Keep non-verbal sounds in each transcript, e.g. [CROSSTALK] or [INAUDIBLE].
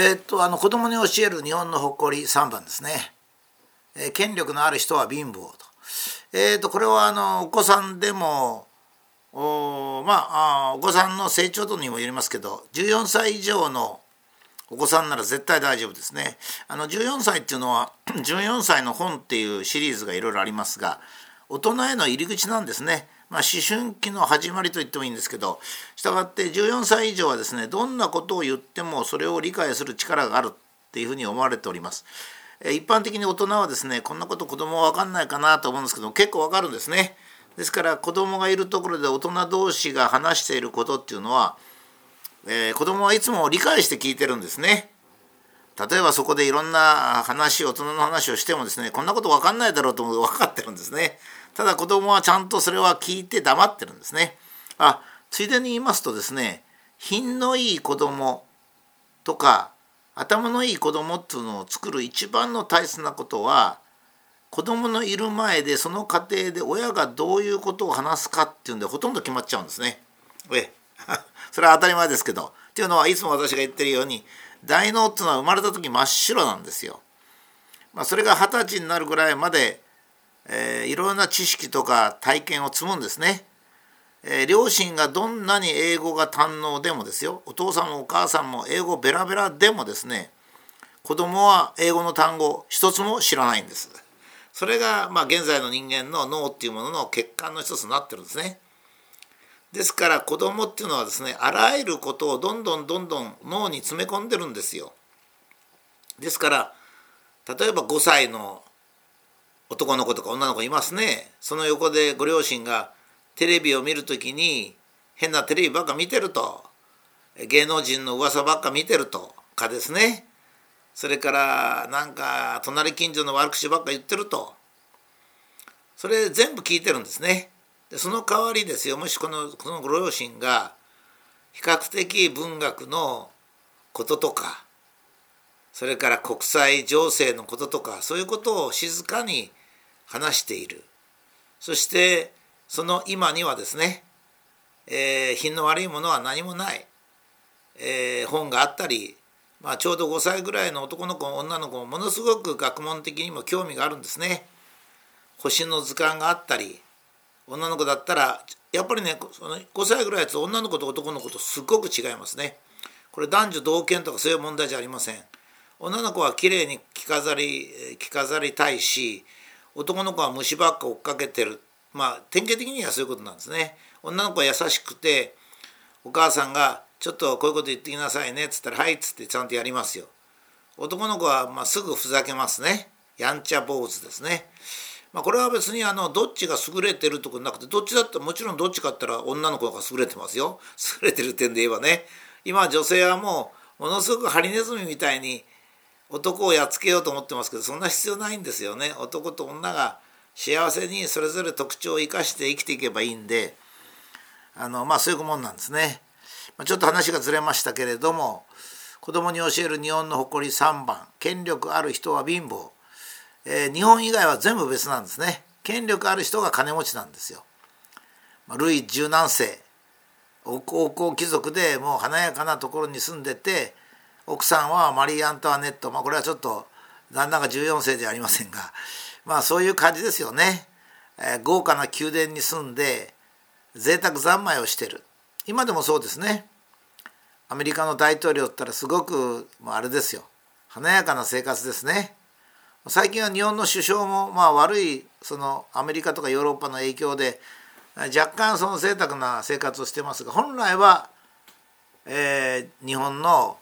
えー、っとあの子供に教える日本の誇り3番ですね、えー、権力のある人は貧乏と,、えー、っとこれはあのお子さんでもおまあお子さんの成長度にもよりますけど14歳以上のお子さんなら絶対大丈夫ですね。あの14歳っていうのは [CLEARS THROAT] 14歳の本っていうシリーズがいろいろありますが大人への入り口なんですね。まあ、思春期の始まりと言ってもいいんですけどしたがって14歳以上はですねどんなことを言ってもそれを理解する力があるっていうふうに思われております。一般的に大人はですねこんなこと子供は分かんないかなと思うんですけど結構分かるんですね。ですから子供がいるところで大人同士が話していることっていうのはえー、子供はいつも理解して聞いてるんですね。例えばそこでいろんな話大人の話をしてもですねこんなこと分かんないだろうと分かってるんですね。ただ子供はちゃんとそれは聞いて黙ってるんですね。あついでに言いますとですね品のいい子供とか頭のいい子供っていうのを作る一番の大切なことは子供のいる前でその家庭で親がどういうことを話すかっていうんでほとんど決まっちゃうんですね。え [LAUGHS] それは当たり前ですけどっていうのはいつも私が言ってるように大脳っていうのは生まれた時真っ白なんですよ。まあ、それが二十歳になるぐらいまで、えー、いろんな知識とか体験を積むんですね。えー、両親がどんなに英語が堪能でもですよお父さんもお母さんも英語ベラベラでもですね子供は英語の単語一つも知らないんです。それがまあ現在の人間の脳っていうものの欠陥の一つになってるんですね。ですから子供っていうのはですねあらゆることをどんどんどんどん脳に詰め込んでるんですよ。ですから例えば5歳の男の子とか女の子いますね。その横でご両親がテレビを見る時に変なテレビばっか見てると。芸能人の噂ばっか見てると。かですね。それからなんか隣近所の悪口ばっか言ってると。それ全部聞いてるんですね。でその代わりですよ。もしこのこのご両親が比較的文学のこととかそれから国際情勢のこととかそういうことを静かに話しているそしてその今にはですね、えー、品の悪いものは何もない、えー、本があったり、まあ、ちょうど5歳ぐらいの男の子女の子もものすごく学問的にも興味があるんですね。星の図鑑があったり女の子だったらやっぱりねその5歳ぐらいやつ女の子と男の子とすっごく違いますね。これ男女同権とかそういう問題じゃありません。女の子は綺麗に着飾り着飾りたいし男の子は虫ばっか追っかけてるまあ典型的にはそういうことなんですね。女の子は優しくてお母さんが「ちょっとこういうこと言ってきなさいね」っつったら「はい」っつってちゃんとやりますよ。男の子はまあすぐふざけますね。やんちゃ坊主ですね。まあ、これは別にあのどっちが優れてるとかなくてどっちだってもちろんどっちかって言ったら女の子が優れてますよ優れてる点で言えばね今女性はもうものすごくハリネズミみたいに男をやっつけようと思ってますけどそんな必要ないんですよね。男と女が幸せにそれぞれ特徴を生かして生きていけばいいんであのまあそういうもんなんですね、まあ、ちょっと話がずれましたけれども子供に教える日本の誇り3番権力ある人は貧乏。えー、日本以外は全部別なんですね。権力ある人が金持ちなんですよ。まあ、ルイ十何世王侯貴族でもう華やかなところに住んでて奥さんはマリー・アントワネット、まあ、これはちょっと旦那が14世ではありませんがまあそういう感じですよね。えー、豪華な宮殿に住んで贅沢三昧をしてる今でもそうですね。アメリカの大統領ったらすごくもうあれですよ華やかな生活ですね。最近は日本の首相もまあ悪いそのアメリカとかヨーロッパの影響で若干その贅沢な生活をしてますが本来は、えー、日本の、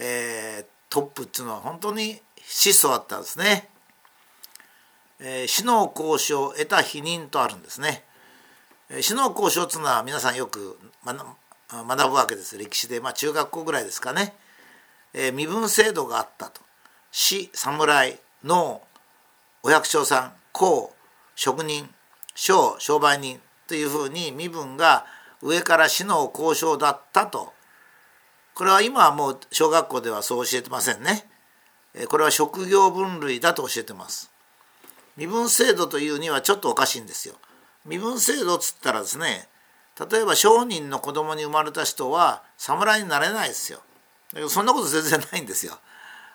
えー、トップっていうのは本当に質素だったんですね。えー、死の交渉を得た否認とあるんですね。死の交渉っていうのは皆さんよく学ぶわけです歴史で、まあ、中学校ぐらいですかね、えー、身分制度があったと士侍農お百姓さん公職人商商売人というふうに身分が上から死の交渉だったとこれは今はもう小学校ではそう教えてませんねこれは職業分類だと教えてます身分制度というにはちょっとおかしいんですよ身分制度っつったらですね例えば商人の子供に生まれた人は侍になれないですよだけどそんなこと全然ないんですよ。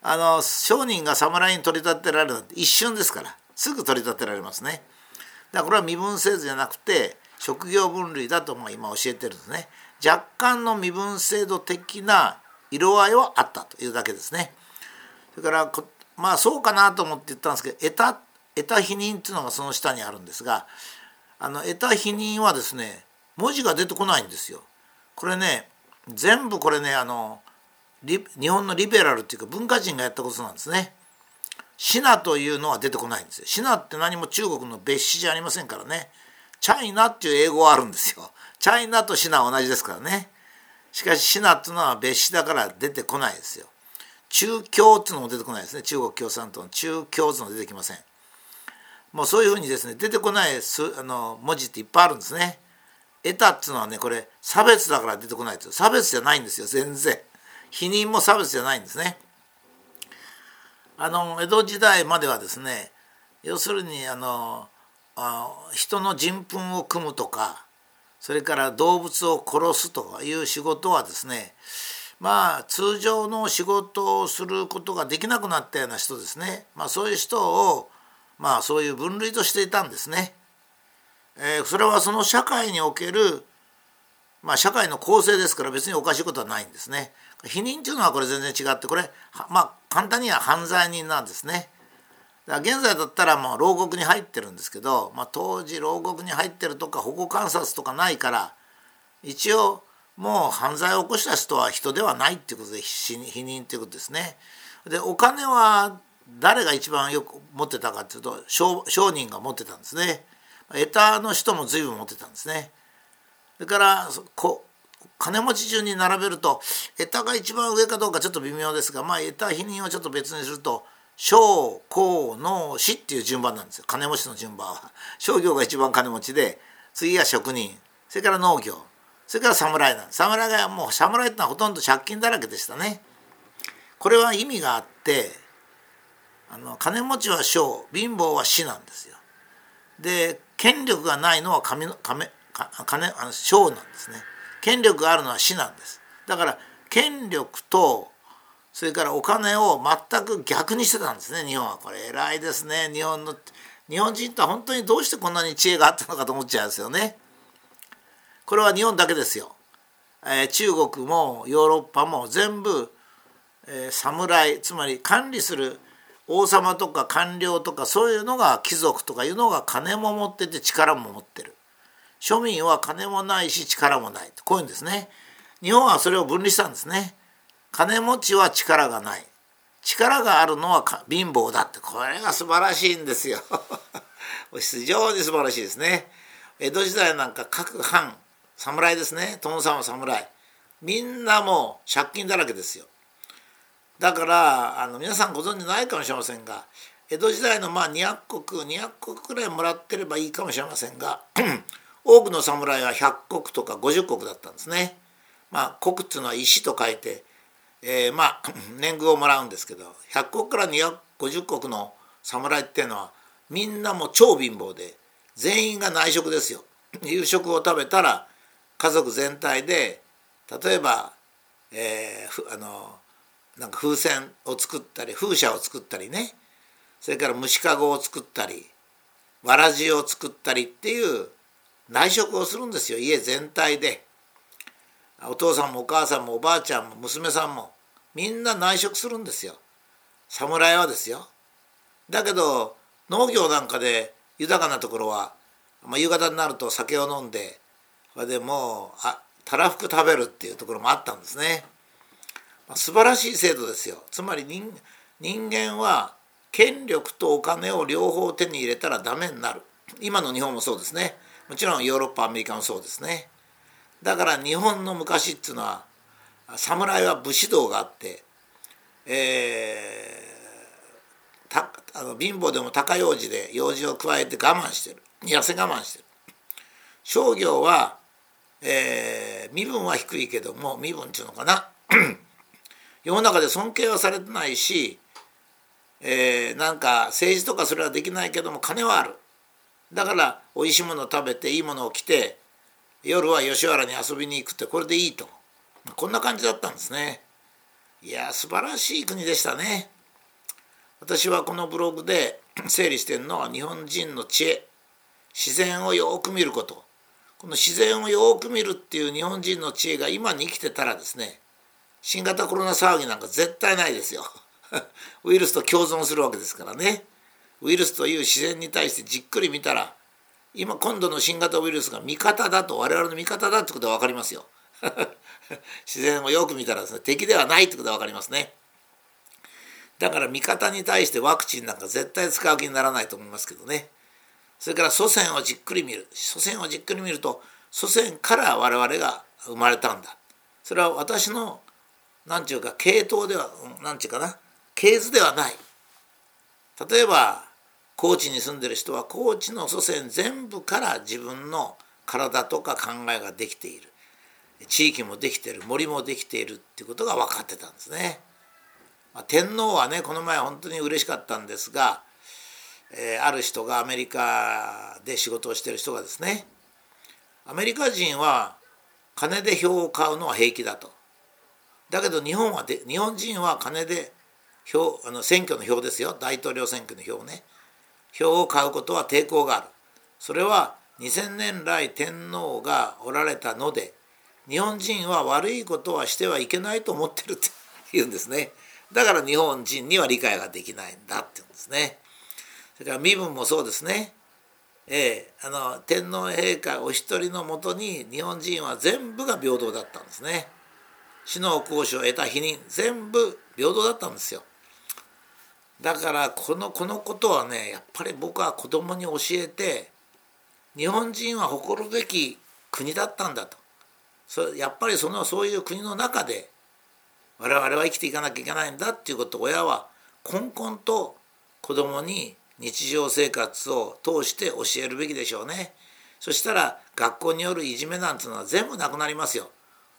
あの商人が侍に取り立てられるなんて一瞬ですからすぐ取り立てられますね。だからこれは身分制度じゃなくて職業分類だとまあ今教えてるんですね。若干の身分制度的な色合いはあったというだけですね。それからまあそうかなと思って言ったんですけど得た得た否認っていうのがその下にあるんですがあの得た否認はですね文字が出てこないんですよ。これね全部これねあの日本のリベラルっていうか文化人がやったことなんですね。シナというのは出てこないんですよ。シナって何も中国の別紙じゃありませんからね。チャイナっていう英語はあるんですよ。チャイナとシナは同じですからね。しかしシナっていうのは別紙だから出てこないですよ。中共っていうのも出てこないですね。中国共産党の中共っていうのも出てきません。もうそういうふうにですね出てこないすあの文字っていっぱいあるんですね。得たっていうのはねこれ差別だから出てこないですよ。差別じゃないんですよ全然。否認も差別じゃないんですね。あの江戸時代まではですね要するにあのあ人の人糞を組むとかそれから動物を殺すという仕事はですねまあ通常の仕事をすることができなくなったような人ですね、まあ、そういう人をまあそういう分類としていたんですね。えー、それはその社会における、まあ、社会の構成ですから別におかしいことはないんですね。否認というのはこれ全然違ってこれまあ簡単には犯罪人なんですね。現在だったらもう牢獄に入ってるんですけど、まあ、当時牢獄に入ってるとか保護観察とかないから一応もう犯罪を起こした人は人ではないっていうことで否認っていうことですね。でお金は誰が一番よく持ってたかっていうと商人が持ってたんですね得たの人も随分持ってたんですねそれからこ金持ち順に並べると得たが一番上かどうかちょっと微妙ですがまあ得た否認をちょっと別にすると商工農士っていう順番なんですよ金持ちの順番は商業が一番金持ちで次が職人それから農業それから侍なんです侍がもう侍ってのはほとんど借金だらけでしたねこれは意味があってあの金持ちは小貧乏は死なんですよ。で権力がないのは金金金あの小なんですね。権力があるのは死なんです。だから権力とそれからお金を全く逆にしてたんですね。日本はこれ偉いですね。日本の日本人とは本当にどうしてこんなに知恵があったのかと思っちゃうんですよね。これは日本だけですよ。えー、中国もヨーロッパも全部、えー、侍つまり管理する王様とか官僚とかそういうのが貴族とかいうのが金も持ってて力も持ってる。庶民は金もないし力もないこういうんですね。日本はそれを分離したんですね。金持ちは力がない。力があるのは貧乏だって。これが素晴らしいんですよ。[LAUGHS] 非常に素晴らしいですね。江戸時代なんか各藩侍ですね。殿様侍。みんなもう借金だらけですよ。だからあの皆さんご存知ないかもしれませんが江戸時代のまあ200石200石くらいもらってればいいかもしれませんが [CLEARS THROAT] 多くの侍は100石とか50石だったんですね。まあ国っていうのは石と書いて、えー、まあ [LAUGHS] 年貢をもらうんですけど100石から250石の侍っていうのはみんなも超貧乏で全員が内職ですよ。[LAUGHS] 夕食を食べたら家族全体で例えば、えー、あのなんか風船を作ったり風車を作ったりね。それから虫かごを作ったりわらじを作ったりっていう内職をするんですよ。家全体で。お父さんもお母さんもおばあちゃんも娘さんもみんな内職するんですよ。侍はですよ。だけど農業なんかで豊かなところは、まあ、夕方になると酒を飲んでそれでもうあたらふく食べるっていうところもあったんですね。素晴らしい制度ですよ。つまり人人間は権力とお金を両方手に入れたらダメになる。今の日本もそうですね。もちろんヨーロッパアメリカもそうですね。だから日本の昔っていうのは侍は武士道があって、えー、たあの貧乏でも高用事で用事を加えて我慢してる。痩せ我慢してる。商業は、えー、身分は低いけども身分っていうのかな。[CLEARS THROAT] 世の中で尊敬はされてないし、えー、なんか政治とかそれはできないけども金はある。だからおいしいものを食べていいものを着て夜は吉原に遊びに行くってこれでいいと。こんな感じだったんですね。いや素晴らしい国でしたね。私はこのブログで [CLEARS THROAT] 整理してるのは日本人の知恵。自然をよく見ること。この自然をよく見るっていう日本人の知恵が今に生きてたらですね新型コロナ騒ぎなんか絶対ないですよ。[LAUGHS] ウイルスと共存するわけですからね。ウイルスという自然に対してじっくり見たら今今度の新型ウイルスが味方だと我々の味方だってことが分かりますよ。[LAUGHS] 自然をよく見たらですね敵ではないってことが分かりますね。だから味方に対してワクチンなんか絶対使う気にならないと思いますけどね。それから祖先をじっくり見る。祖先をじっくり見ると祖先から我々が生まれたんだ。それは私の何て言うか系統では何て言うかな。系図ではない。例えば高知に住んでる人は高知の祖先全部から自分の体とか考えができている地域もできてる森もできているっていうことが分かってたんですね。まあ、天皇はねこの前本当に嬉しかったんですが、えー、ある人がアメリカで仕事をしてる人がですねアメリカ人は金で票を買うのは平気だと。だけど日本はで日本人は金で票あの選挙の票ですよ大統領選挙の票ね票を買うことは抵抗がある。それは2000年来天皇がおられたので日本人は悪いことはしてはいけないと思ってるって言うんですね。だから日本人には理解ができないんだって言うんですね。それから身分もそうですね。ええあの天皇陛下お一人のもとに日本人は全部が平等だったんですね。死の交渉を得た否認全部平等だったんですよ。だからこのこのことはねやっぱり僕は子供に教えて日本人は誇るべき国だったんだとそやっぱりそのそういう国の中で我々は生きていかなきゃいけないんだっていうことを親はこんこんと子供に日常生活を通して教えるべきでしょうね。そしたら学校によるいじめなんていうのは全部なくなりますよ。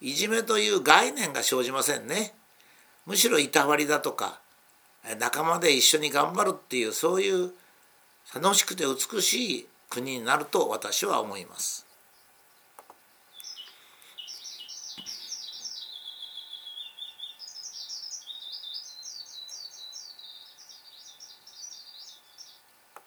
いじめという概念が生じませんね。むしろいたわりだとか仲間で一緒に頑張るっていうそういう楽しくて美しい国になると私は思います。